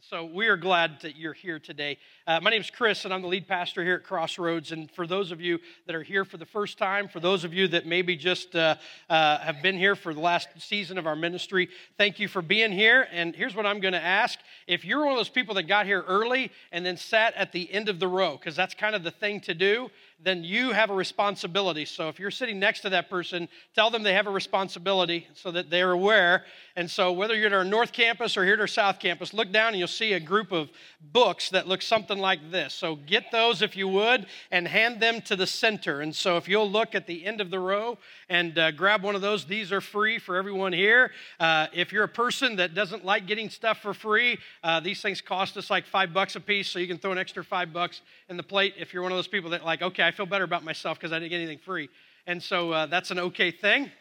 And so we are glad that you're here today. Uh, my name is Chris, and I'm the lead pastor here at Crossroads. And for those of you that are here for the first time, for those of you that maybe just uh, uh, have been here for the last season of our ministry, thank you for being here. And here's what I'm going to ask if you're one of those people that got here early and then sat at the end of the row, because that's kind of the thing to do, then you have a responsibility. So if you're sitting next to that person, tell them they have a responsibility so that they're aware. And so whether you're at our North Campus or here at our South Campus, look down and you'll see a group of books that look something like this. So get those if you would and hand them to the center. And so if you'll look at the end of the row and uh, grab one of those, these are free for everyone here. Uh, if you're a person that doesn't like getting stuff for free, uh, these things cost us like five bucks a piece, so you can throw an extra five bucks in the plate if you're one of those people that like, okay, I feel better about myself because I didn't get anything free. And so uh, that's an okay thing.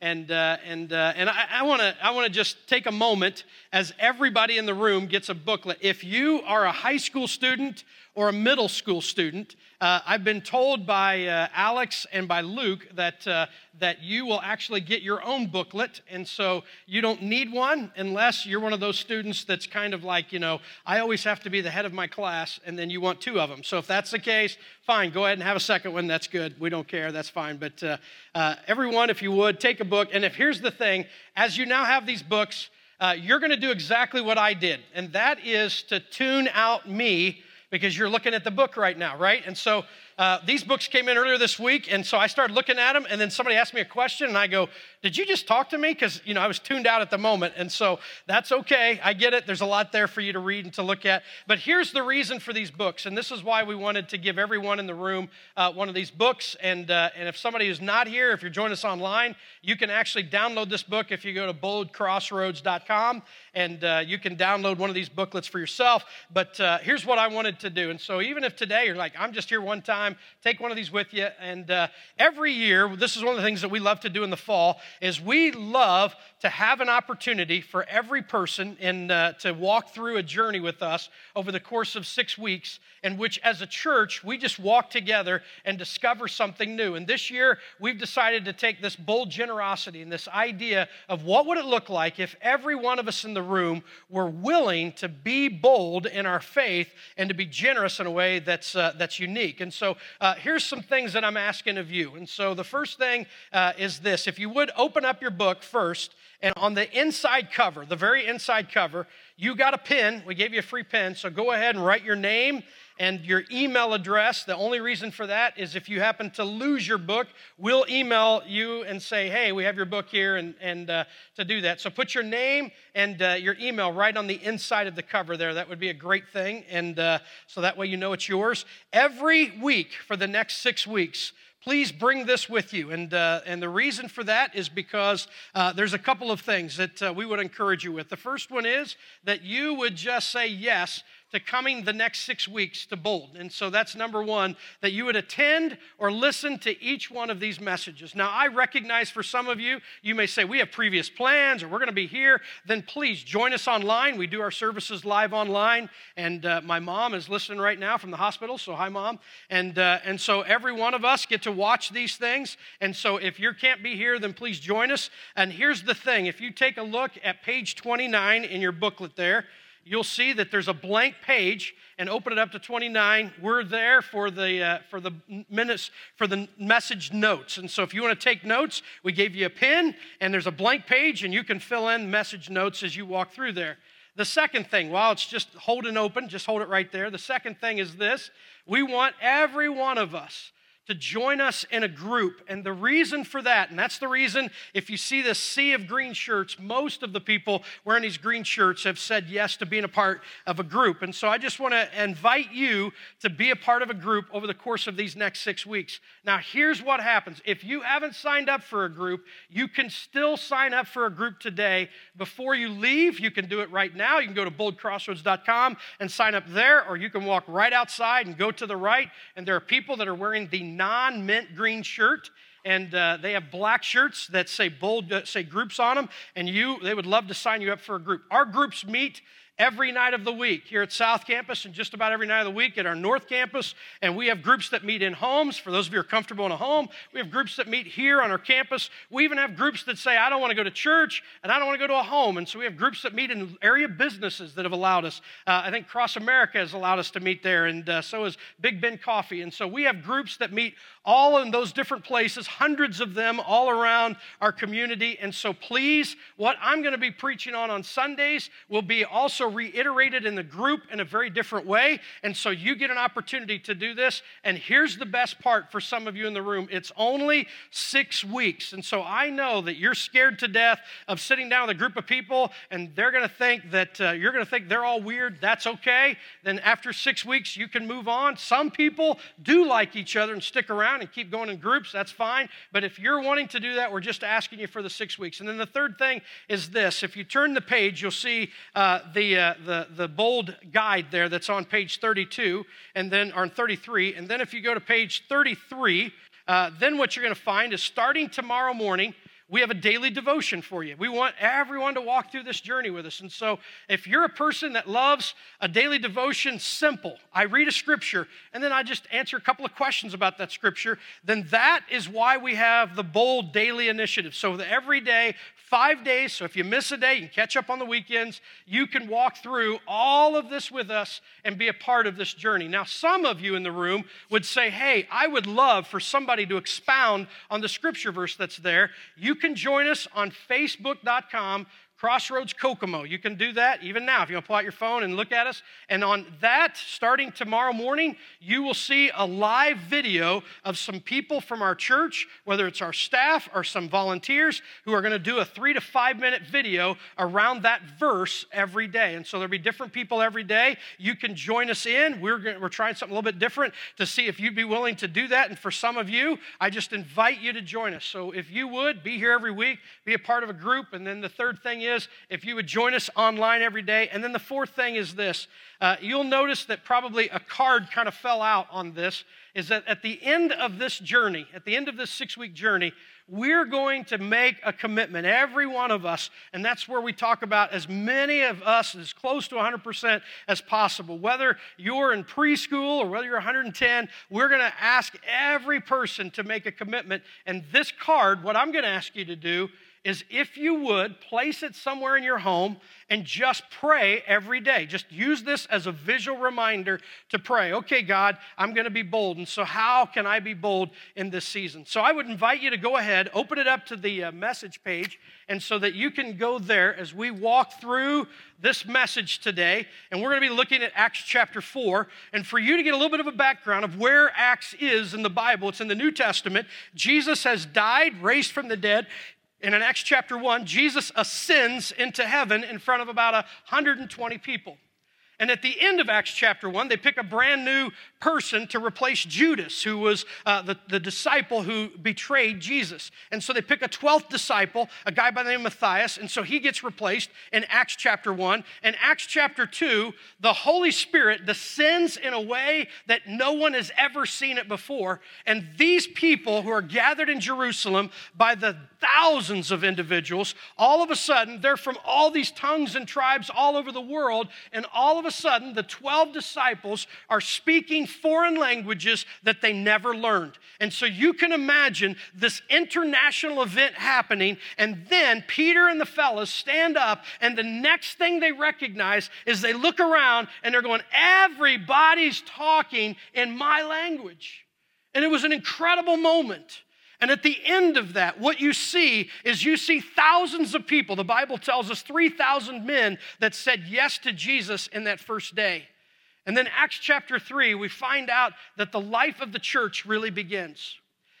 And, uh, and, uh, and I, I want to I wanna just take a moment as everybody in the room gets a booklet. If you are a high school student or a middle school student, uh, I've been told by uh, Alex and by Luke that, uh, that you will actually get your own booklet. And so you don't need one unless you're one of those students that's kind of like, you know, I always have to be the head of my class, and then you want two of them. So if that's the case, fine, go ahead and have a second one. That's good. We don't care. That's fine. But uh, uh, everyone, if you would, take a book. And if here's the thing as you now have these books, uh, you're going to do exactly what I did, and that is to tune out me because you're looking at the book right now, right? And so uh, these books came in earlier this week, and so I started looking at them, and then somebody asked me a question, and I go, "Did you just talk to me?" Because you know I was tuned out at the moment, and so that's okay. I get it. There's a lot there for you to read and to look at. But here's the reason for these books, and this is why we wanted to give everyone in the room uh, one of these books. And uh, and if somebody is not here, if you're joining us online, you can actually download this book if you go to boldcrossroads.com, and uh, you can download one of these booklets for yourself. But uh, here's what I wanted to do, and so even if today you're like, "I'm just here one time." Time, take one of these with you. And uh, every year, this is one of the things that we love to do in the fall, is we love to have an opportunity for every person in, uh, to walk through a journey with us over the course of six weeks, in which, as a church, we just walk together and discover something new. And this year, we've decided to take this bold generosity and this idea of what would it look like if every one of us in the room were willing to be bold in our faith and to be generous in a way that's, uh, that's unique. And so, uh, here's some things that I'm asking of you. And so, the first thing uh, is this if you would open up your book first and on the inside cover, the very inside cover, you got a pen. We gave you a free pen. So go ahead and write your name and your email address. The only reason for that is if you happen to lose your book, we'll email you and say, hey, we have your book here, and, and uh, to do that. So put your name and uh, your email right on the inside of the cover there. That would be a great thing. And uh, so that way you know it's yours. Every week for the next six weeks, please bring this with you. And, uh, and the reason for that is because uh, there's a couple of things that uh, we would encourage you with. The first one is that you would just say yes to coming the next six weeks to Bold. And so that's number one, that you would attend or listen to each one of these messages. Now, I recognize for some of you, you may say, we have previous plans or we're going to be here. Then please join us online. We do our services live online. And uh, my mom is listening right now from the hospital. So, hi, mom. And, uh, and so every one of us get to watch these things. And so if you can't be here, then please join us. And here's the thing if you take a look at page 29 in your booklet there, you'll see that there's a blank page and open it up to 29 we're there for the uh, for the minutes for the message notes. And so if you want to take notes we gave you a pen and there's a blank page and you can fill in message notes as you walk through there. The second thing while it's just holding open just hold it right there. The second thing is this. We want every one of us to join us in a group. And the reason for that, and that's the reason if you see this sea of green shirts, most of the people wearing these green shirts have said yes to being a part of a group. And so I just want to invite you to be a part of a group over the course of these next six weeks. Now, here's what happens if you haven't signed up for a group, you can still sign up for a group today. Before you leave, you can do it right now. You can go to boldcrossroads.com and sign up there, or you can walk right outside and go to the right. And there are people that are wearing the non mint green shirt and uh, they have black shirts that say bold uh, say groups on them and you they would love to sign you up for a group. Our groups meet every night of the week here at South Campus and just about every night of the week at our North Campus. And we have groups that meet in homes. For those of you who are comfortable in a home, we have groups that meet here on our campus. We even have groups that say, I don't want to go to church and I don't want to go to a home. And so we have groups that meet in area businesses that have allowed us. Uh, I think Cross America has allowed us to meet there, and uh, so has Big Ben Coffee. And so we have groups that meet all in those different places, hundreds of them all around our community. And so please, what I'm going to be preaching on on Sundays will be also reiterated in the group in a very different way. And so you get an opportunity to do this. And here's the best part for some of you in the room it's only six weeks. And so I know that you're scared to death of sitting down with a group of people and they're going to think that uh, you're going to think they're all weird. That's okay. Then after six weeks, you can move on. Some people do like each other and stick around and keep going in groups. That's fine. But if you're wanting to do that, we're just asking you for the six weeks. And then the third thing is this if you turn the page, you'll see uh, the, uh, the, the bold guide there that's on page 32 and then on 33. And then if you go to page 33, uh, then what you're going to find is starting tomorrow morning, we have a daily devotion for you. We want everyone to walk through this journey with us. And so, if you're a person that loves a daily devotion, simple, I read a scripture and then I just answer a couple of questions about that scripture, then that is why we have the bold daily initiative. So, every day, five days. So, if you miss a day, you can catch up on the weekends. You can walk through all of this with us and be a part of this journey. Now, some of you in the room would say, Hey, I would love for somebody to expound on the scripture verse that's there. You can join us on facebook.com Crossroads Kokomo. You can do that even now if you want to pull out your phone and look at us. And on that, starting tomorrow morning, you will see a live video of some people from our church, whether it's our staff or some volunteers, who are going to do a three to five minute video around that verse every day. And so there'll be different people every day. You can join us in. We're, going, we're trying something a little bit different to see if you'd be willing to do that. And for some of you, I just invite you to join us. So if you would, be here every week, be a part of a group. And then the third thing is, is if you would join us online every day. And then the fourth thing is this uh, you'll notice that probably a card kind of fell out on this is that at the end of this journey, at the end of this six week journey, we're going to make a commitment, every one of us, and that's where we talk about as many of us as close to 100% as possible. Whether you're in preschool or whether you're 110, we're going to ask every person to make a commitment. And this card, what I'm going to ask you to do is if you would place it somewhere in your home and just pray every day. Just use this as a visual reminder to pray. Okay, God, I'm going to be bold. And so, how can I be bold in this season? So, I would invite you to go ahead, open it up to the uh, message page, and so that you can go there as we walk through this message today. And we're going to be looking at Acts chapter 4. And for you to get a little bit of a background of where Acts is in the Bible, it's in the New Testament. Jesus has died, raised from the dead. And in Acts chapter 1, Jesus ascends into heaven in front of about 120 people. And at the end of Acts chapter 1, they pick a brand new person to replace Judas, who was uh, the, the disciple who betrayed Jesus. And so they pick a 12th disciple, a guy by the name of Matthias, and so he gets replaced in Acts chapter 1. In Acts chapter 2, the Holy Spirit descends in a way that no one has ever seen it before. And these people who are gathered in Jerusalem by the thousands of individuals, all of a sudden, they're from all these tongues and tribes all over the world, and all of a sudden, the 12 disciples are speaking foreign languages that they never learned. And so you can imagine this international event happening, and then Peter and the fellas stand up, and the next thing they recognize is they look around and they're going, Everybody's talking in my language. And it was an incredible moment. And at the end of that, what you see is you see thousands of people. The Bible tells us 3,000 men that said yes to Jesus in that first day. And then Acts chapter 3, we find out that the life of the church really begins.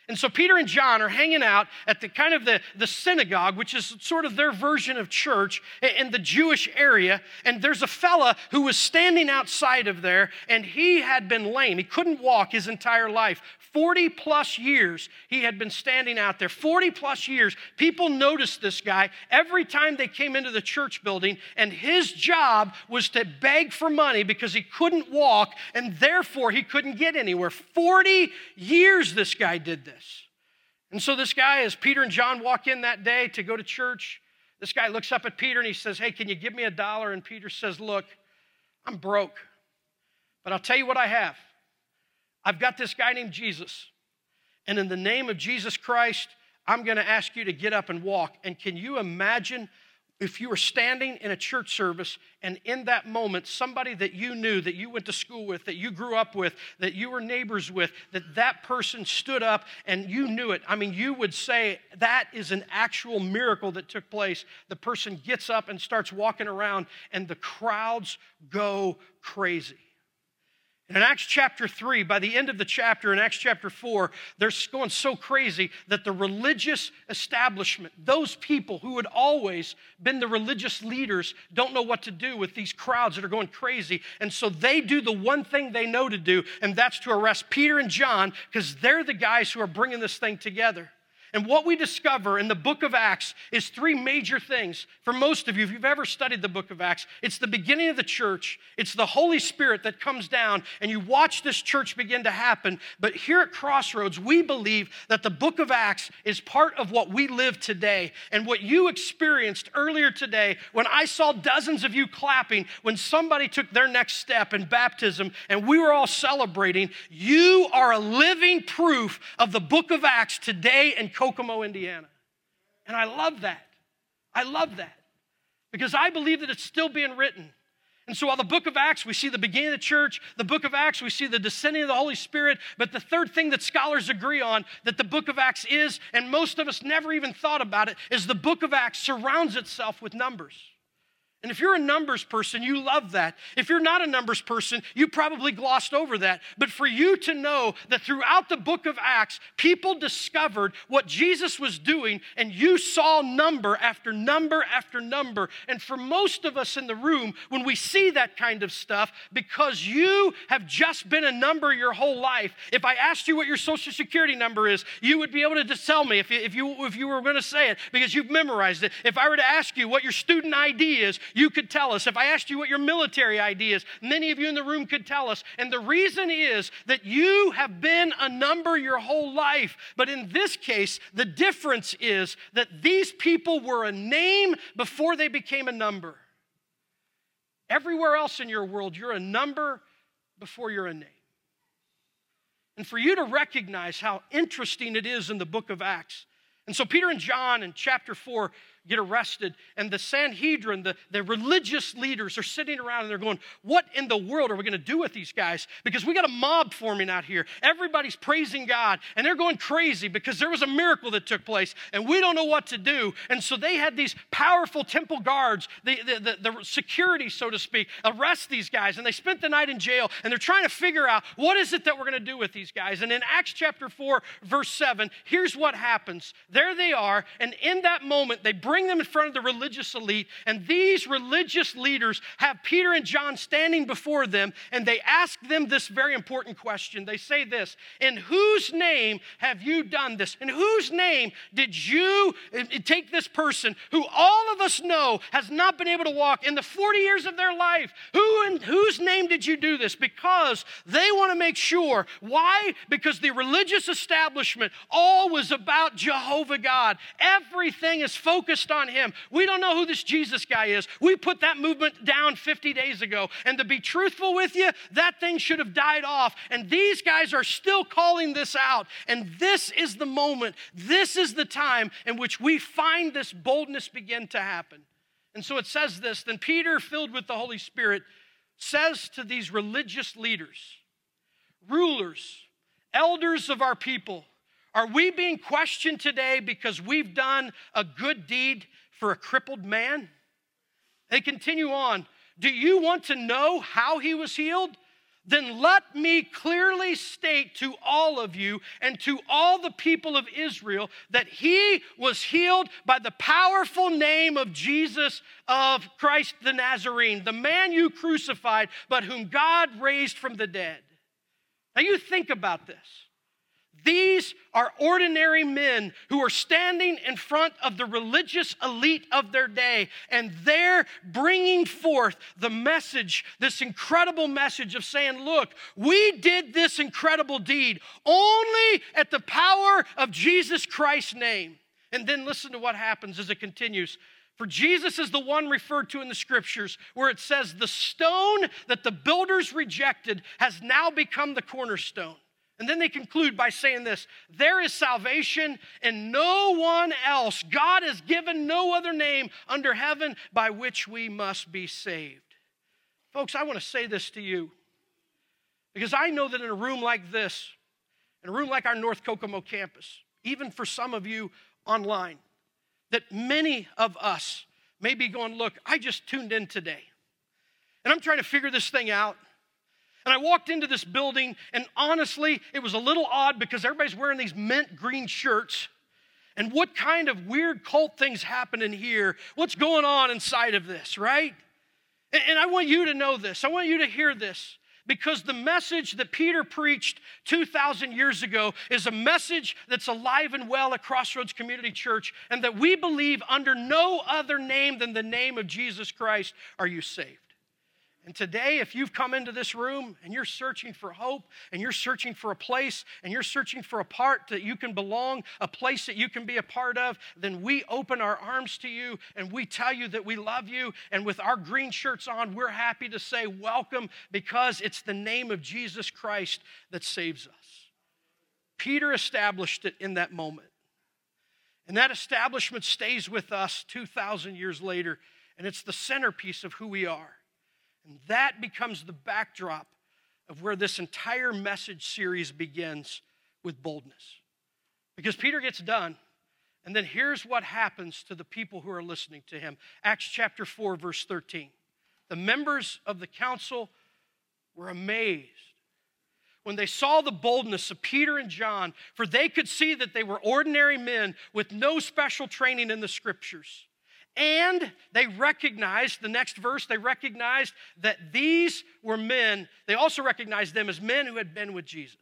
And so Peter and John are hanging out at the kind of the, the synagogue, which is sort of their version of church in the Jewish area. And there's a fella who was standing outside of there, and he had been lame. He couldn't walk his entire life. 40 plus years he had been standing out there. 40 plus years. People noticed this guy every time they came into the church building, and his job was to beg for money because he couldn't walk, and therefore he couldn't get anywhere. 40 years this guy did this. And so, this guy, as Peter and John walk in that day to go to church, This guy looks up at Peter and he says, Hey, can you give me a dollar? And Peter says, Look, I'm broke, but I'll tell you what I have. I've got this guy named Jesus. And in the name of Jesus Christ, I'm going to ask you to get up and walk. And can you imagine if you were standing in a church service and in that moment somebody that you knew that you went to school with that you grew up with that you were neighbors with that that person stood up and you knew it i mean you would say that is an actual miracle that took place the person gets up and starts walking around and the crowds go crazy in Acts chapter 3, by the end of the chapter in Acts chapter 4, they're going so crazy that the religious establishment, those people who had always been the religious leaders, don't know what to do with these crowds that are going crazy. And so they do the one thing they know to do, and that's to arrest Peter and John because they're the guys who are bringing this thing together. And what we discover in the book of Acts is three major things. For most of you, if you've ever studied the book of Acts, it's the beginning of the church, it's the Holy Spirit that comes down, and you watch this church begin to happen. But here at Crossroads, we believe that the book of Acts is part of what we live today. And what you experienced earlier today, when I saw dozens of you clapping when somebody took their next step in baptism and we were all celebrating, you are a living proof of the book of Acts today and Kokomo, Indiana. And I love that. I love that because I believe that it's still being written. And so, while the book of Acts, we see the beginning of the church, the book of Acts, we see the descending of the Holy Spirit. But the third thing that scholars agree on that the book of Acts is, and most of us never even thought about it, is the book of Acts surrounds itself with numbers. And if you're a numbers person, you love that. If you're not a numbers person, you probably glossed over that. But for you to know that throughout the book of Acts, people discovered what Jesus was doing, and you saw number after number after number. And for most of us in the room, when we see that kind of stuff, because you have just been a number your whole life, if I asked you what your social security number is, you would be able to just tell me if you, if you, if you were going to say it because you've memorized it. If I were to ask you what your student ID is, you could tell us. If I asked you what your military ID is, many of you in the room could tell us. And the reason is that you have been a number your whole life. But in this case, the difference is that these people were a name before they became a number. Everywhere else in your world, you're a number before you're a name. And for you to recognize how interesting it is in the book of Acts. And so, Peter and John in chapter 4 get arrested, and the Sanhedrin, the, the religious leaders, are sitting around and they're going, What in the world are we going to do with these guys? Because we got a mob forming out here. Everybody's praising God, and they're going crazy because there was a miracle that took place, and we don't know what to do. And so they had these powerful temple guards, the, the, the, the security, so to speak, arrest these guys, and they spent the night in jail, and they're trying to figure out what is it that we're going to do with these guys. And in Acts chapter 4, verse 7, here's what happens. There they are, and in that moment, they bring bring them in front of the religious elite, and these religious leaders have Peter and John standing before them, and they ask them this very important question. They say this In whose name have you done this? In whose name did you eh, eh, take this person who all of us know has not been able to walk in the 40 years of their life? Who in whose name did you do this? Because they want to make sure. Why? Because the religious establishment all was about Jehovah God. Everything is focused on him. We don't know who this Jesus guy is. We put that movement down 50 days ago. And to be truthful with you, that thing should have died off. And these guys are still calling this out. And this is the moment, this is the time in which we find this boldness begin to happen. And so it says this Then Peter, filled with the Holy Spirit, says to these religious leaders, rulers, elders of our people, are we being questioned today because we've done a good deed for a crippled man? They continue on. Do you want to know how he was healed? Then let me clearly state to all of you and to all the people of Israel that he was healed by the powerful name of Jesus of Christ the Nazarene, the man you crucified, but whom God raised from the dead. Now you think about this. These are ordinary men who are standing in front of the religious elite of their day, and they're bringing forth the message, this incredible message of saying, Look, we did this incredible deed only at the power of Jesus Christ's name. And then listen to what happens as it continues. For Jesus is the one referred to in the scriptures where it says, The stone that the builders rejected has now become the cornerstone. And then they conclude by saying this There is salvation in no one else. God has given no other name under heaven by which we must be saved. Folks, I want to say this to you because I know that in a room like this, in a room like our North Kokomo campus, even for some of you online, that many of us may be going, Look, I just tuned in today and I'm trying to figure this thing out. And I walked into this building, and honestly, it was a little odd because everybody's wearing these mint green shirts. And what kind of weird cult things happen in here? What's going on inside of this, right? And, and I want you to know this. I want you to hear this because the message that Peter preached 2,000 years ago is a message that's alive and well at Crossroads Community Church, and that we believe under no other name than the name of Jesus Christ are you saved. And today, if you've come into this room and you're searching for hope and you're searching for a place and you're searching for a part that you can belong, a place that you can be a part of, then we open our arms to you and we tell you that we love you. And with our green shirts on, we're happy to say welcome because it's the name of Jesus Christ that saves us. Peter established it in that moment. And that establishment stays with us 2,000 years later, and it's the centerpiece of who we are. And that becomes the backdrop of where this entire message series begins with boldness. Because Peter gets done, and then here's what happens to the people who are listening to him Acts chapter 4, verse 13. The members of the council were amazed when they saw the boldness of Peter and John, for they could see that they were ordinary men with no special training in the scriptures. And they recognized, the next verse, they recognized that these were men, they also recognized them as men who had been with Jesus.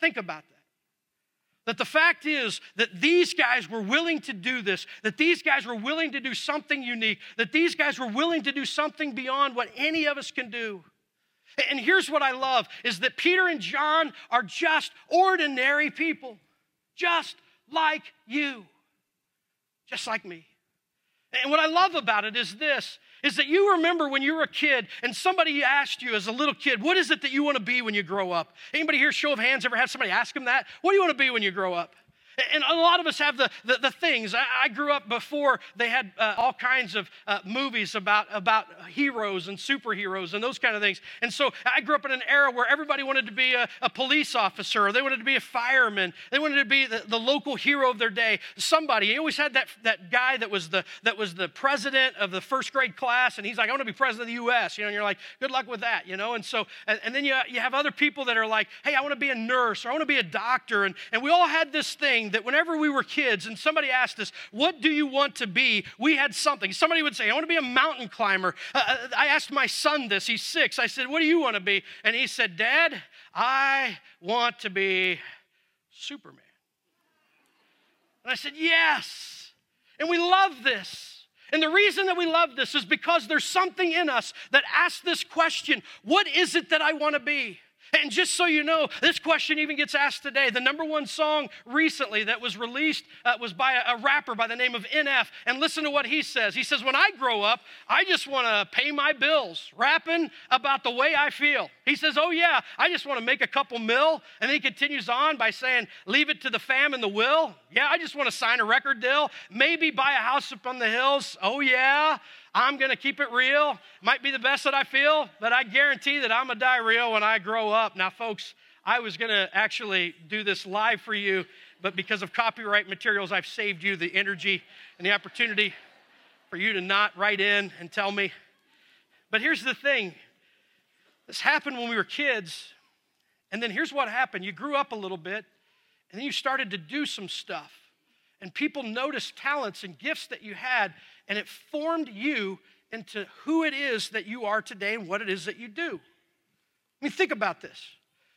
Think about that. That the fact is that these guys were willing to do this, that these guys were willing to do something unique, that these guys were willing to do something beyond what any of us can do. And here's what I love is that Peter and John are just ordinary people, just like you, just like me. And what I love about it is this is that you remember when you were a kid and somebody asked you as a little kid, what is it that you want to be when you grow up? Anybody here, show of hands, ever had somebody ask them that? What do you want to be when you grow up? And a lot of us have the, the, the things. I, I, grew up before they had uh, all kinds of uh, movies about, about heroes and superheroes and those kind of things. And so I grew up in an era where everybody wanted to be a, a police officer, or they wanted to be a fireman, they wanted to be the, the local hero of their day. Somebody, you always had that, that guy that was, the, that was the president of the first grade class, and he's like, I want to be president of the U.S., you know, and you're like, good luck with that, you know? And so, and, and then you, you have other people that are like, hey, I want to be a nurse, or I want to be a doctor, and, and we all had this thing that whenever we were kids and somebody asked us, What do you want to be? we had something. Somebody would say, I want to be a mountain climber. Uh, uh, I asked my son this, he's six. I said, What do you want to be? And he said, Dad, I want to be Superman. And I said, Yes. And we love this. And the reason that we love this is because there's something in us that asks this question What is it that I want to be? And just so you know, this question even gets asked today. The number one song recently that was released uh, was by a, a, rapper by the name of NF. And listen to what he says. He says, When I grow up, I just want to pay my bills, rapping about the way I feel. He says, Oh, yeah, I just want to make a couple mil. And then he continues on by saying, Leave it to the fam and the will. Yeah, I just want to sign a record deal, maybe buy a house up on the hills. Oh, yeah. I'm going to keep it real. Might be the best that I feel, but I guarantee that I'm going to die real when I grow up. Now, folks, I was going to actually do this live for you, but because of copyright materials, I've saved you the energy and the opportunity for you to not write in and tell me. But here's the thing this happened when we were kids, and then here's what happened you grew up a little bit, and then you started to do some stuff. And people noticed talents and gifts that you had, and it formed you into who it is that you are today and what it is that you do. I mean, think about this.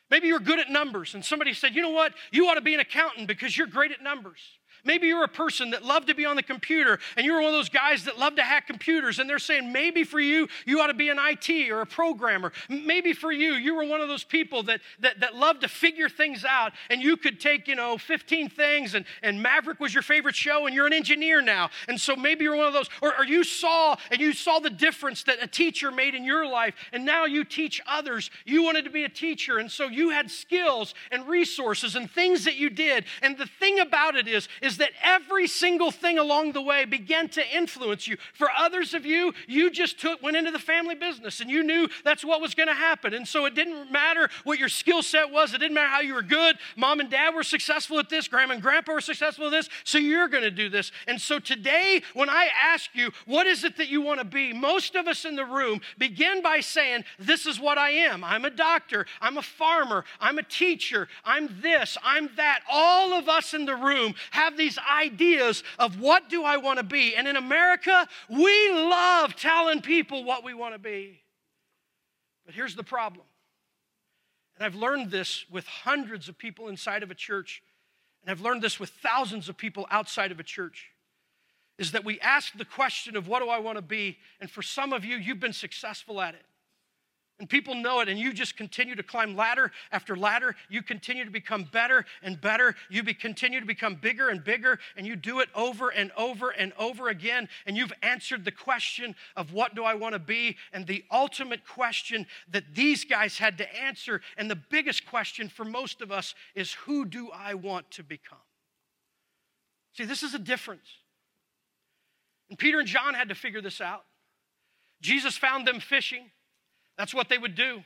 Maybe you're good at numbers, and somebody said, you know what? You ought to be an accountant because you're great at numbers. Maybe you're a person that loved to be on the computer and you're one of those guys that love to hack computers and they're saying maybe for you, you ought to be an IT or a programmer. Maybe for you, you were one of those people that, that, that to figure things out and you could take, you know, 15 things and, and Maverick was your favorite show and you're an engineer now. And so maybe you're one of those, or, or you saw and you saw the difference that a teacher made in your life and now you teach others. You wanted to be a teacher and so you had skills and resources and things that you did. And the thing about it is, is that every single thing along the way began to influence you. For others of you, you just took, went into the family business and you knew that's what was going to happen. And so it didn't matter what your skill set was, it didn't matter how you were good. Mom and dad were successful at this, grandma and grandpa were successful at this, so you're going to do this. And so today, when I ask you, what is it that you want to be? Most of us in the room begin by saying, This is what I am. I'm a doctor, I'm a farmer, I'm a teacher, I'm this, I'm that. All of us in the room have these ideas of what do I want to be. And in America, we love telling people what we want to be. But here's the problem. And I've learned this with hundreds of people inside of a church, and I've learned this with thousands of people outside of a church. Is that we ask the question of what do I want to be? And for some of you, you've been successful at it. And people know it, and you just continue to climb ladder after ladder. You continue to become better and better. You be, continue to become bigger and bigger, and you do it over and over and over again. And you've answered the question of what do I want to be? And the ultimate question that these guys had to answer, and the biggest question for most of us, is who do I want to become? See, this is a difference. And Peter and John had to figure this out. Jesus found them fishing. That's what they would do.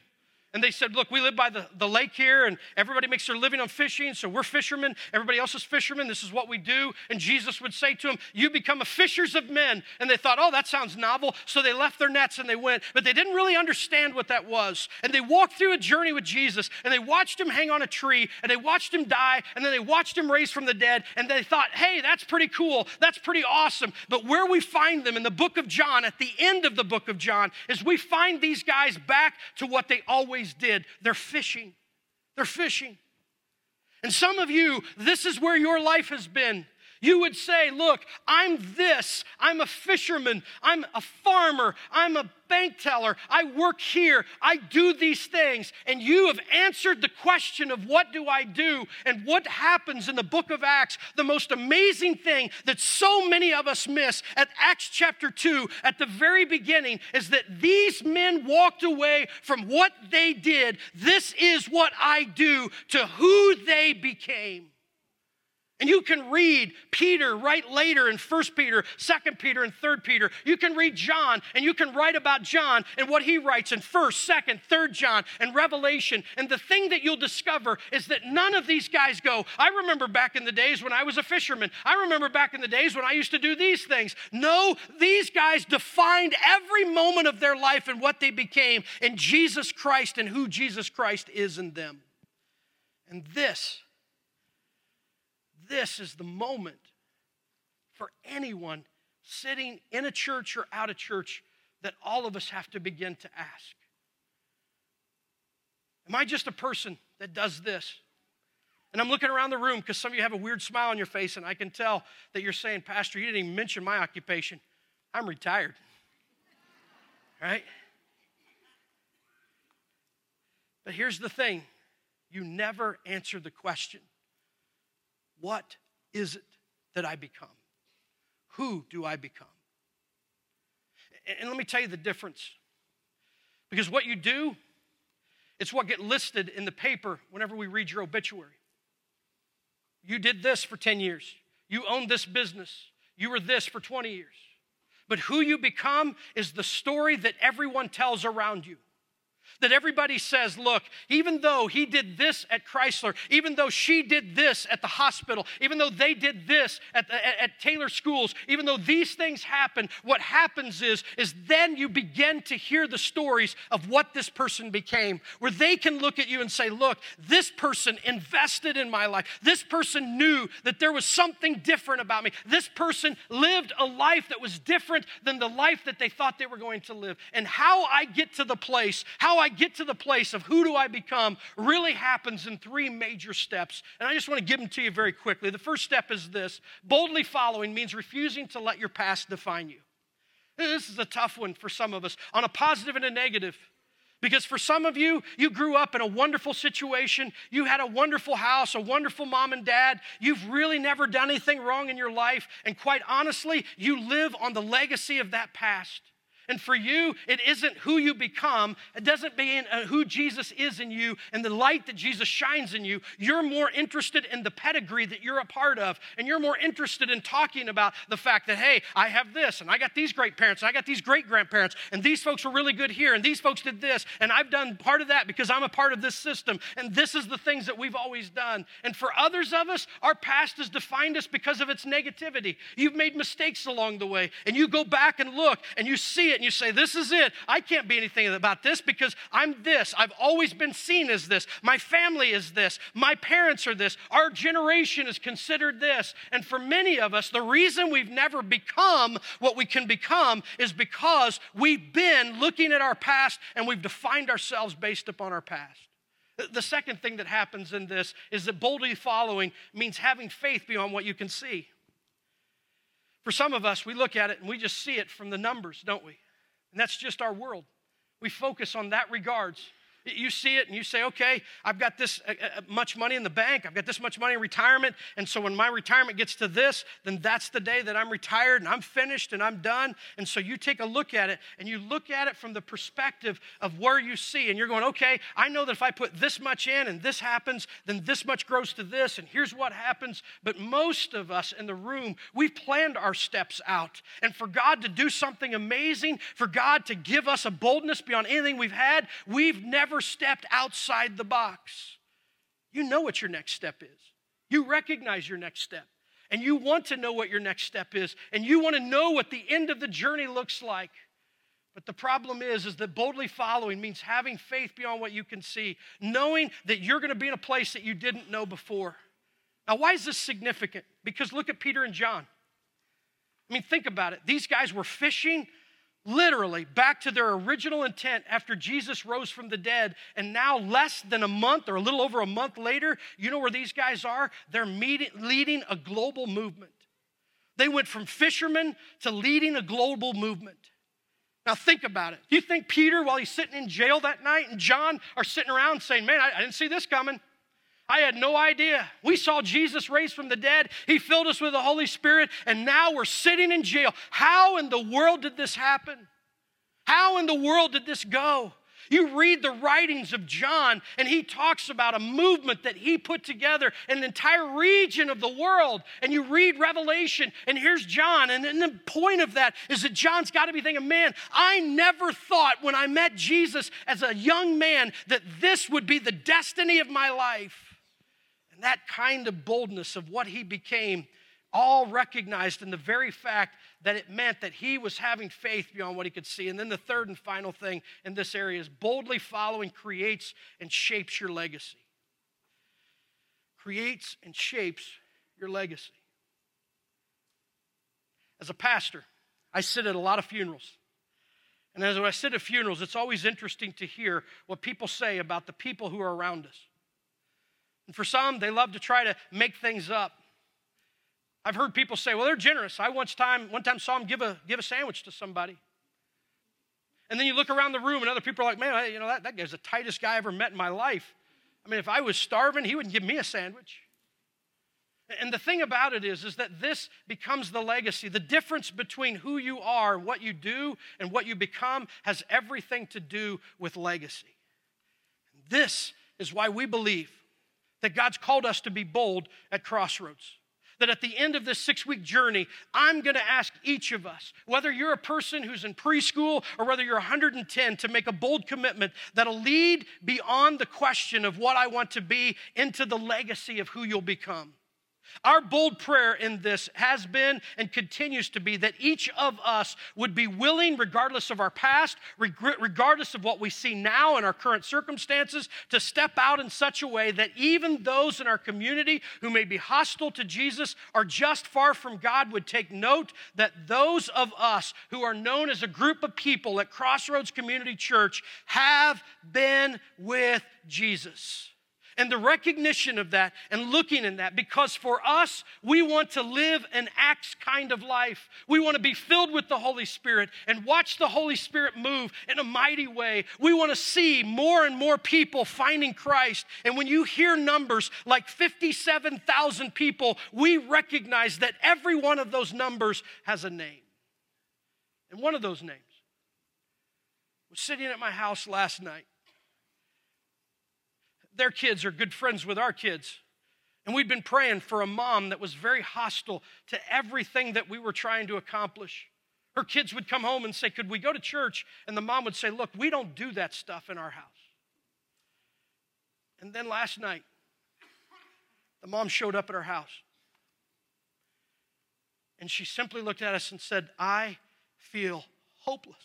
And they said, Look, we live by the, the lake here, and everybody makes their living on fishing, so we're fishermen. Everybody else is fishermen. This is what we do. And Jesus would say to them, You become a fishers of men. And they thought, Oh, that sounds novel. So they left their nets and they went. But they didn't really understand what that was. And they walked through a journey with Jesus, and they watched him hang on a tree, and they watched him die, and then they watched him raise from the dead, and they thought, Hey, that's pretty cool. That's pretty awesome. But where we find them in the book of John, at the end of the book of John, is we find these guys back to what they always always did. They're fishing. They're fishing. And some of you, this is where your life has been. You would say, Look, I'm this. I'm a fisherman. I'm a farmer. I'm a bank teller. I work here. I do these things. And you have answered the question of what do I do and what happens in the book of Acts. The most amazing thing that so many of us miss at Acts chapter 2 at the very beginning is that these men walked away from what they did. This is what I do to who they became. And you can read Peter right later in 1 Peter, 2 Peter, and 3 Peter. You can read John and you can write about John and what he writes in 1st, 2nd, 3rd John and Revelation. And the thing that you'll discover is that none of these guys go, I remember back in the days when I was a fisherman. I remember back in the days when I used to do these things. No, these guys defined every moment of their life and what they became in Jesus Christ and who Jesus Christ is in them. And this this is the moment for anyone sitting in a church or out of church that all of us have to begin to ask Am I just a person that does this? And I'm looking around the room because some of you have a weird smile on your face, and I can tell that you're saying, Pastor, you didn't even mention my occupation. I'm retired. Right? But here's the thing you never answer the question what is it that I become? Who do I become? And let me tell you the difference. Because what you do, it's what get listed in the paper whenever we read your obituary. You did this for 10 years. You owned this business. You were this for 20 years. But who you become is the story that everyone tells around you. That everybody says, look, even though he did this at Chrysler, even though she did this at the hospital, even though they did this at, at, at Taylor schools, even though these things happen, what happens is, is then you begin to hear the stories of what this person became, where they can look at you and say, look, this person invested in my life. This person knew that there was something different about me. This person lived a life that was different than the life that they thought they were going to live. And how I get to the place, how I get to the place of who do I become really happens in three major steps. And I just want to give them to you very quickly. The first step is this boldly following means refusing to let your past define you. This is a tough one for some of us on a positive and a negative. Because for some of you, you grew up in a wonderful situation. You had a wonderful house, a wonderful mom and dad. You've really never done anything wrong in your life. And quite honestly, you live on the legacy of that past. And for you, it isn't who you become. It doesn't mean uh, who Jesus is in you and the light that Jesus shines in you. You're more interested in the pedigree that you're a part of. And you're more interested in talking about the fact that, hey, I have this, and I got these great parents, and I got these great grandparents, and these folks were really good here, and these folks did this, and I've done part of that because I'm a part of this system. And this is the things that we've always done. And for others of us, our past has defined us because of its negativity. You've made mistakes along the way, and you go back and look, and you see it and you say, This is it. I can't be anything about this because I'm this. I've always been seen as this. My family is this. My parents are this. Our generation is considered this. And for many of us, the reason we've never become what we can become is because we've been looking at our past and we've defined ourselves based upon our past. The second thing that happens in this is that boldly following means having faith beyond what you can see. For some of us, we look at it and we just see it from the numbers, don't we? And that's just our world. We focus on that regards. You see it and you say, okay, I've got this uh, uh, much money in the bank. I've got this much money in retirement. And so when my retirement gets to this, then that's the day that I'm retired and I'm finished and I'm done. And so you take a look at it and you look at it from the perspective of where you see. And you're going, okay, I know that if I put this much in and this happens, then this much grows to this. And here's what happens. But most of us in the room, we've planned our steps out. And for God to do something amazing, for God to give us a boldness beyond anything we've had, we've never never stepped outside the box. You know what your next step is. You recognize your next step. And you want to know what your next step is. And you want to know what the end of the journey looks like. But the problem is, is that boldly following means having faith beyond what you can see, knowing that you're going to be in a place that you didn't know before. Now, why is this significant? Because look at Peter and John. I mean, think about it. These guys were fishing literally back to their original intent after Jesus rose from the dead. And now, less than a month or a little over a month later, you know where these guys are? They're meeting, leading a global movement. They went from fishermen to leading a global movement. Now, think about it. You think Peter, while he's sitting in jail that night, and John are sitting around saying, Man, I, I didn't see this coming? I had no idea. We saw Jesus raised from the dead. He filled us with the Holy Spirit, and now we're sitting in jail. How in the world did this happen? How in the world did this go? You read the writings of John, and he talks about a movement that he put together in an entire region of the world. And you read Revelation, and here's John. And, and the point of that is that John's got to be thinking, man, I never thought when I met Jesus as a young man that this would be the destiny of my life. And that kind of boldness of what he became, all recognized in the very fact that it meant that he was having faith beyond what he could see. And then the third and final thing in this area is boldly following creates and shapes your legacy. Creates and shapes your legacy. As a pastor, I sit at a lot of funerals. And as I sit at funerals, it's always interesting to hear what people say about the people who are around us. And for some, they love to try to make things up. I've heard people say, well, they're generous. I once time, one time saw them give a, give a sandwich to somebody. And then you look around the room and other people are like, man, you know, that, that guy's the tightest guy I ever met in my life. I mean, if I was starving, he wouldn't give me a sandwich. And the thing about it is, is that this becomes the legacy. The difference between who you are, what you do, and what you become has everything to do with legacy. This is why we believe that God's called us to be bold at Crossroads. That at the end of this six week journey, I'm to ask each of us, whether you're a person who's in preschool or whether you're 110, to make a bold commitment that'll lead beyond the question of what I want to be into the legacy of who you'll become. Our bold prayer in this has been and continues to be that each of us would be willing, regardless of our past, regardless of what we see now in our current circumstances, to step out in such a way that even those in our community who may be hostile to Jesus or just far from God would take note that those of us who are known as a group of people at Crossroads Community Church have been with Jesus and the recognition of that and looking in that because for us, we want to live an Acts kind of life. We want to be filled with the Holy Spirit and watch the Holy Spirit move in a mighty way. We want to see more and more people finding Christ. And when you hear numbers like 57,000 people, we recognize that every one of those numbers has a name. And one of those names was sitting at my house last night their kids are good friends with our kids. And we'd been praying for a mom that was very hostile to everything that we were trying to accomplish. Her kids would come home and say, Could we go to church? And the mom would say, Look, we don't do that stuff in our house. And then last night, the mom showed up at our house. And she simply looked at us and said, I feel hopeless.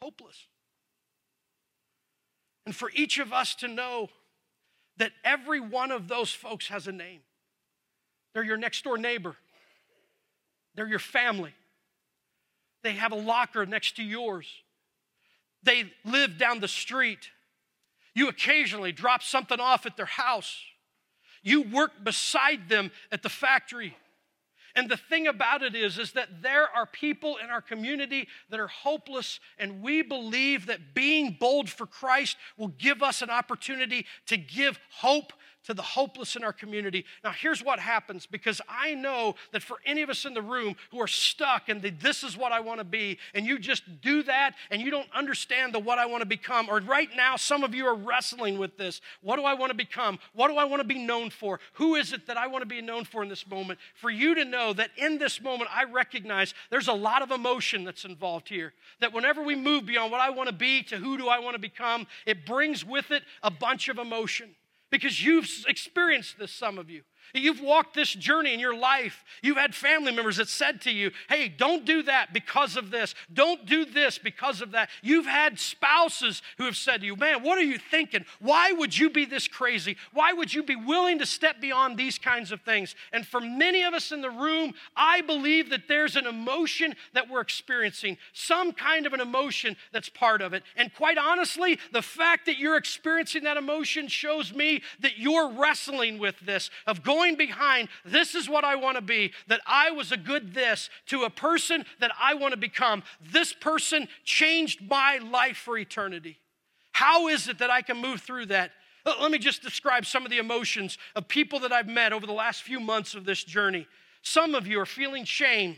Hopeless. And for each of us to know that every one of those folks has a name. They're your next door neighbor, they're your family. They have a locker next to yours, they live down the street. You occasionally drop something off at their house. You work beside them at the factory. And the thing about it is, is that there are people in our community that are hopeless, and we believe that being bold for Christ will give us an opportunity to give hope to the hopeless in our community. Now, here's what happens because I know that for any of us in the room who are stuck and this is what I want to be, and you just do that and you don't understand the what I want to become, or right now, some of you are wrestling with this. What do I want to become? What do I want to be known for? Who is it that I want to be known for in this moment? For you to know that in this moment, I recognize there's a lot of emotion that's involved here. That whenever we move beyond what I want to be to who do I want to become, it brings with it a bunch of emotion because you've experienced this, some of you. You've walked this journey in your life. You've had family members that said to you, hey, don't do that because of this. Don't do this because of that. You've had spouses who have said to you, man, what are you thinking? Why would you be this crazy? Why would you be willing to step beyond these kinds of things? And for many of us in the room, I believe that there's an emotion that we're experiencing, some kind of an emotion that's part of it. And quite honestly, the fact that you're experiencing that emotion shows me that you're wrestling with this, of going going behind, this is what I want to be, that I was a good this, to a person that I want to become. This person changed my life for eternity. How is it that I can move through that? Let me just describe some of the emotions of people that I've met over the last few months of this journey. Some of you are feeling shame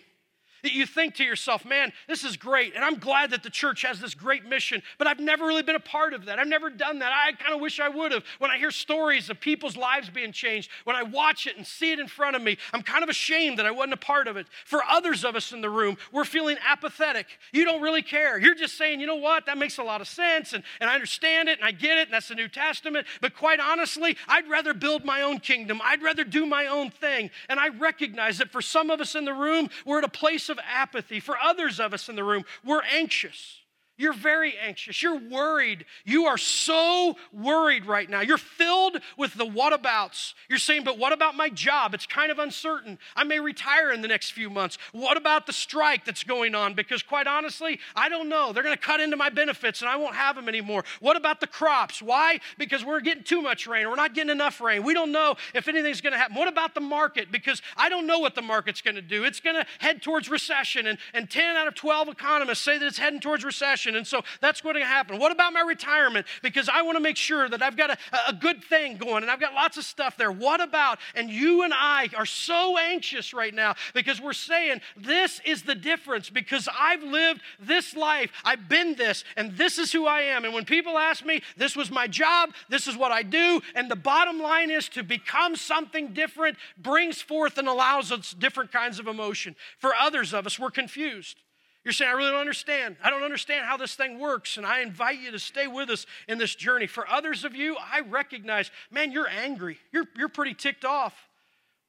you think to yourself, man, this is great. And I'm glad that the church has this great mission, but I've never really been a part of that. I've never done that. I kind of wish I would have. When I hear stories of people's lives being changed, when I watch it and see it in front of me, I'm kind of ashamed that I wasn't a part of it. For others of us in the room, we're feeling apathetic. You don't really care. You're just saying, you know what, that makes a lot of sense, and, and I understand it, and I get it, and that's the New Testament. But quite honestly, I'd rather build my own kingdom. I'd rather do my own thing. And I recognize that for some of us in the room, we're at a place of of apathy. For others of us in the room, we're anxious. You're very anxious. You're worried. You are so worried right now. You're filled with the whatabouts. You're saying, but what about my job? It's kind of uncertain. I may retire in the next few months. What about the strike that's going on? Because quite honestly, I don't know. They're going to cut into my benefits and I won't have them anymore. What about the crops? Why? Because we're getting too much rain. We're not getting enough rain. We don't know if anything's going to happen. What about the market? Because I don't know what the market's going to do. It's going to head towards recession. And, and 10 out of 12 economists say that it's heading towards recession. And so that's going to happen. What about my retirement? Because I want to make sure that I've got a, a good thing going and I've got lots of stuff there. What about? And you and I are so anxious right now because we're saying this is the difference because I've lived this life. I've been this and this is who I am. And when people ask me, this was my job, this is what I do. And the bottom line is to become something different brings forth and allows us different kinds of emotion. For others of us, we're confused. You're saying, I really don't understand. I don't understand how this thing works. And I invite you to stay with us in this journey. For others of you, I recognize, man, you're angry. You're, you're pretty ticked off.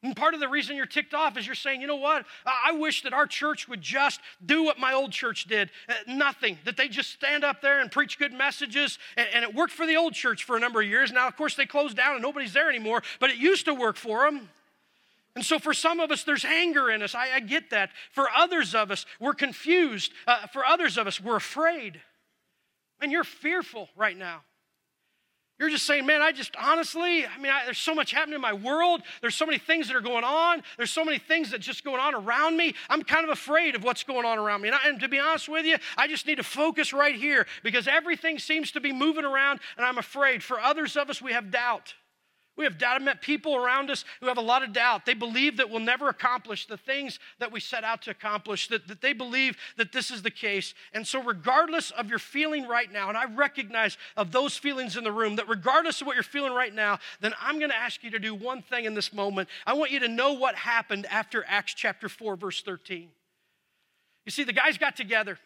And part of the reason you're ticked off is you're saying, you know what? I wish that our church would just do what my old church did. Uh, nothing. That they just stand up there and preach good messages. And, and, it worked for the old church for a number of years. Now, of course, they closed down and nobody's there anymore, but it used to work for them. And so, for some of us, there's anger in us. I, I get that. For others of us, we're confused. Uh, for others of us, we're afraid. And you're fearful right now. You're just saying, man, I just honestly, I mean, I, there's so much happening in my world. There's so many things that are going on. There's so many things that just going on around me. I'm kind of afraid of what's going on around me. And, I, and to be honest with you, I just need to focus right here because everything seems to be moving around and I'm afraid. For others of us, we have doubt. We have doubt. I've met people around us who have a lot of doubt. They believe that we'll never accomplish the things that we set out to accomplish, that, that they believe that this is the case. And so, regardless of your feeling right now, and I recognize of those feelings in the room, that regardless of what you're feeling right now, then I'm going to ask you to do one thing in this moment. I want you to know what happened after Acts chapter 4, verse 13. You see, the guys got together,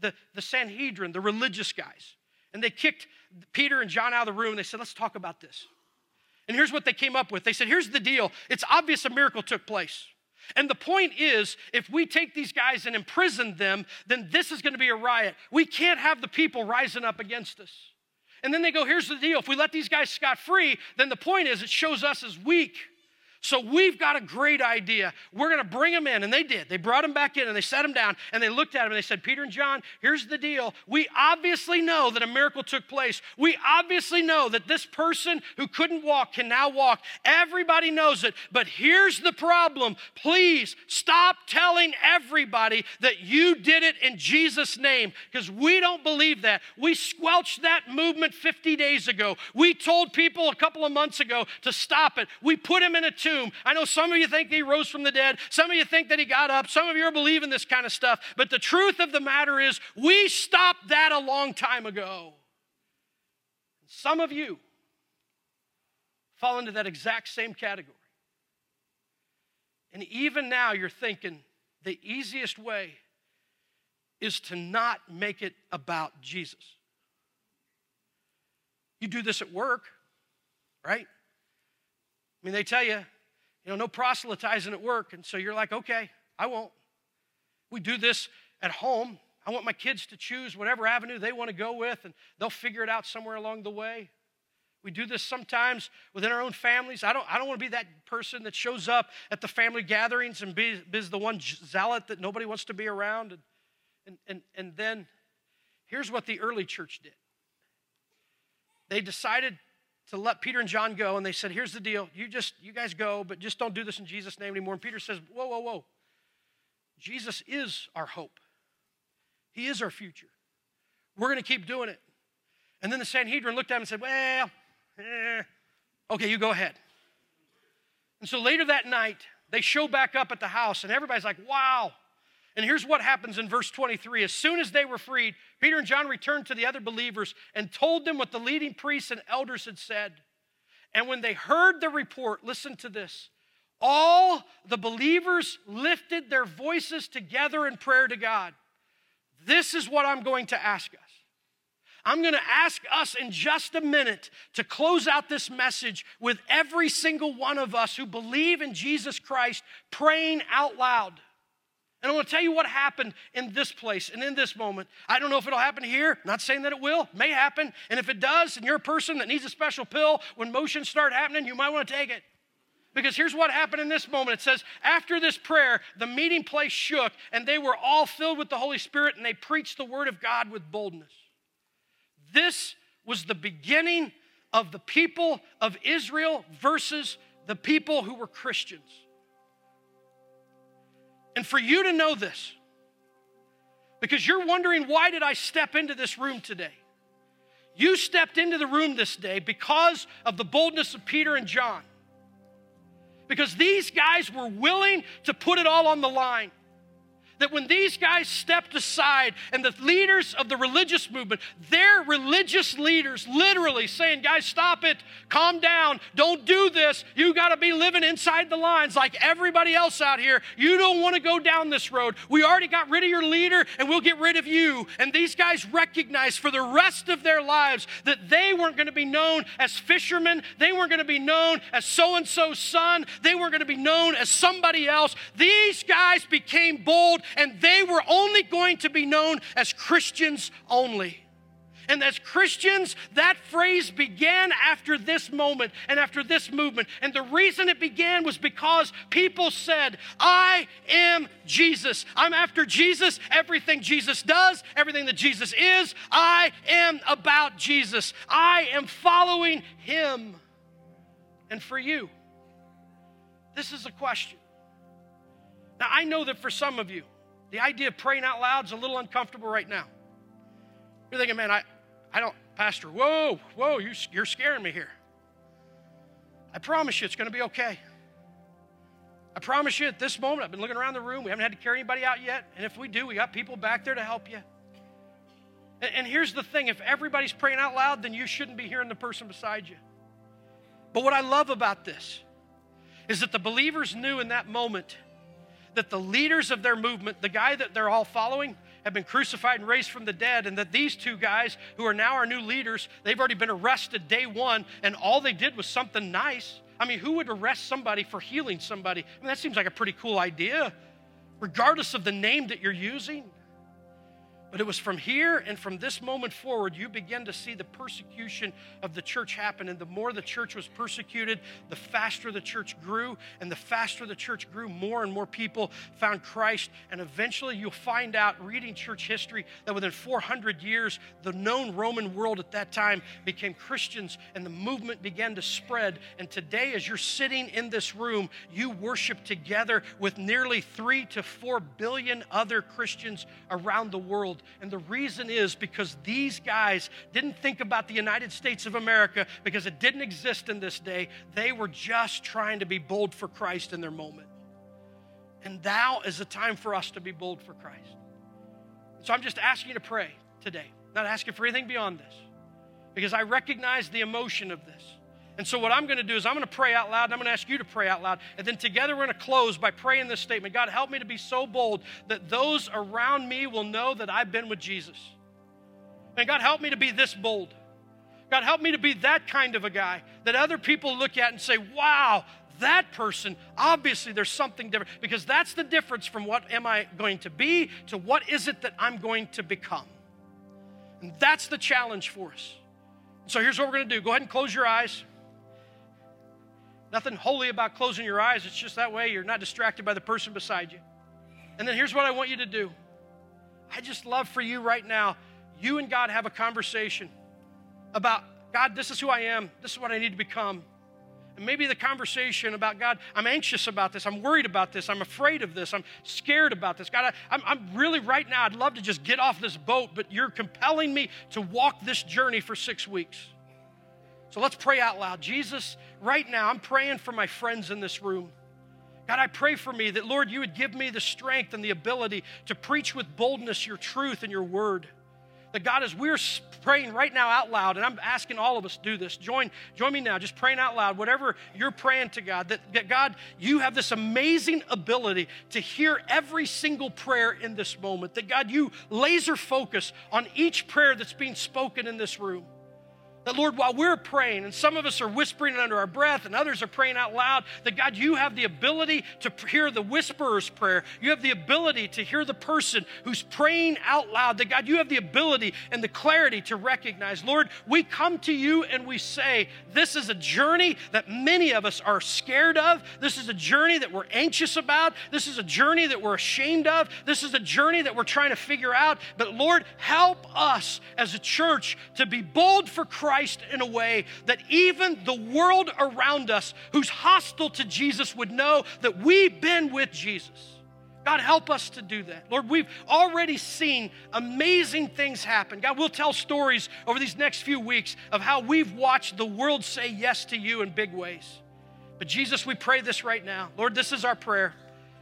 the, the Sanhedrin, the religious guys, and they kicked Peter and John out of the room and they said, Let's talk about this. And here's what they came up with they said, Here's the deal it's obvious a miracle took place. And the point is, if we take these guys and imprison them, then this is going to be a riot. We can't have the people rising up against us. And then they go, Here's the deal if we let these guys scot free, then the point is, it shows us as weak. So we've got a great idea. We're going to bring them in. And they did. They brought them back in and they sat them down and they looked at them and they said, Peter and John, here's the deal. We obviously know that a miracle took place. We obviously know that this person who couldn't walk can now walk. Everybody knows it. But here's the problem. Please stop telling everybody that you did it in Jesus' name because we don't believe that. We squelched that movement 50 days ago. We told people a couple of months ago to stop it. We put him in a tomb tomb. I know some of you think he rose from the dead. Some of you think that he got up. Some of you are believing this kind of stuff. But the truth of the matter is, we stopped that a long time ago. Some of you fall into that exact same category. And even now, you're thinking the easiest way is to not make it about Jesus. You do this at work, right? I mean, they tell you you know, no proselytizing at work. And so you're like, okay, I won't. We do this at home. I want my kids to choose whatever avenue they want to go with, and they'll figure it out somewhere along the way. We do this sometimes within our own families. I don't, I don't want to be that person that shows up at the family gatherings and be, is the one zealot that nobody wants to be around. And, and, and, and then here's what the early church did they decided to let Peter and John go, and they said, Here's the deal. You just, you guys go, but just don't do this in Jesus' name anymore. And Peter says, Whoa, whoa, whoa. Jesus is our hope, He is our future. We're going to keep doing it. And then the Sanhedrin looked at him and said, Well, eh, okay, you go ahead. And so later that night, they show back up at the house, and everybody's like, Wow, and here's what happens in verse 23. As soon as they were freed, Peter and John returned to the other believers and told them what the leading priests and elders had said. And when they heard the report, listen to this. All the believers lifted their voices together in prayer to God. This is what I'm going to ask us. I'm going to ask us in just a minute to close out this message with every single one of us who believe in Jesus Christ praying out loud. And I want to tell you what happened in this place and in this moment. I don't know if it'll happen here. Not saying that it will. May happen. And if it does, and you're a person that needs a special pill, when motions start happening, you might want to take it. Because here's what happened in this moment. It says, after this prayer, the meeting place shook, and they were all filled with the Holy Spirit, and they preached the word of God with boldness. This was the beginning of the people of Israel versus the people who were Christians. And for you to know this, because you're wondering, why did I step into this room today? You stepped into the room this day because of the boldness of Peter and John. Because these guys were willing to put it all on the line. That when these guys stepped aside and the leaders of the religious movement, their religious leaders literally saying, guys, stop it, calm down, don't do this. You got to be living inside the lines like everybody else out here. You don't want to go down this road. We already got rid of your leader and we'll get rid of you. And these guys recognized for the rest of their lives that they weren't going to be known as fishermen, they weren't going to be known as so and so's son, they weren't going to be known as somebody else. These guys became bold and they were only going to be known as Christians only. And as Christians, that phrase began after this moment and after this movement. And the reason it began was because people said, I am Jesus. I'm after Jesus. Everything Jesus does, everything that Jesus is, I am about Jesus. I am following him. And for you, this is a question. Now, I know that for some of you, the idea of praying out loud is a little uncomfortable right now. You're thinking, man, I, I don't, Pastor, whoa, whoa, you, you're scaring me here. I promise you it's going to be okay. I promise you at this moment, I've been looking around the room. We haven't had to carry anybody out yet. And if we do, we got people back there to help you. And, and here's the thing if everybody's praying out loud, then you shouldn't be hearing the person beside you. But what I love about this is that the believers knew in that moment that the leaders of their movement, the guy that they're all following, have been crucified and raised from the dead, and that these two guys, who are now our new leaders, they've already been arrested day one, and all they did was something nice. I mean, who would arrest somebody for healing somebody? I mean, that seems like a pretty cool idea, regardless of the name that you're using. But it was from here and from this moment forward, you begin to see the persecution of the church happen. And the more the church was persecuted, the faster the church grew. And the faster the church grew, more and more people found Christ. And eventually, you'll find out, reading church history, that within 400 years, the known Roman world at that time became Christians and the movement began to spread. And today, as you're sitting in this room, you worship together with nearly three to four billion other Christians around the world world. And the reason is because these guys didn't think about the United States of America because it didn't exist in this day. They were just trying to be bold for Christ in their moment. And now is the time for us to be bold for Christ. So I'm just asking you to pray today, not asking for anything beyond this, because I recognize the emotion of this. And so, what I'm going to do is I'm going to pray out loud, and I'm going to ask you to pray out loud. And then together, we're going to close by praying this statement God, help me to be so bold that those around me will know that I've been with Jesus. And God, help me to be this bold. God, help me to be that kind of a guy that other people look at and say, wow, that person, obviously there's something different. Because that's the difference from what am I going to be to what is it that I'm going to become. And that's the challenge for us. So here's what we're going to do go ahead and close your eyes. Nothing holy about closing your eyes. It's just that way you're not distracted by the person beside you. And then here's what I want you to do I just love for you right now, you and God have a conversation about God, this is who I am, this is what I need to become. And maybe the conversation about God, I'm anxious about this, I'm worried about this, I'm afraid of this, I'm scared about this. God, I, am I'm really right now, I'd love to just get off this boat, but you're compelling me to walk this journey for six weeks. So let's pray out loud. Jesus, right now, I'm praying for my friends in this room. God, I pray for me that, Lord, you would give me the strength and the ability to preach with boldness your truth and your word. That God, as we're praying right now out loud, and I'm asking all of us to do this, join, join me now, just praying out loud, whatever you're praying to God, that, that God, you have this amazing ability to hear every single prayer in this moment. That God, you laser focus on each prayer that's being spoken in this room. That, Lord, while we're praying, and some of us are whispering under our breath, and others are praying out loud, that God, you have the ability to hear the whisperer's prayer. You have the ability to hear the person who's praying out loud. That, God, you have the ability and the clarity to recognize. Lord, we come to you and we say, This is a journey that many of us are scared of. This is a journey that we're anxious about. This is a journey that we're ashamed of. This is a journey that we're trying to figure out. But, Lord, help us as a church to be bold for Christ Christ in a way that even the world around us who's hostile to Jesus would know that we've been with Jesus. God, help us to do that. Lord, we've already seen amazing things happen. God, we'll tell stories over these next few weeks of how we've watched the world say yes to you in big ways. But Jesus, we pray this right now. Lord, this is our prayer.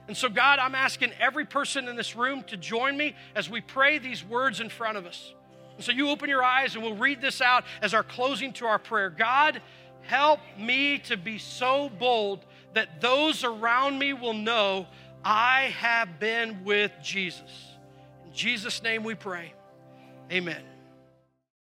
And so, God, I'm asking every person in this room to join me as we pray these words in front of us. And so, you open your eyes and we'll read this out as our closing to our prayer. God, help me to be so bold that those around me will know I have been with Jesus. In Jesus' name we pray. Amen.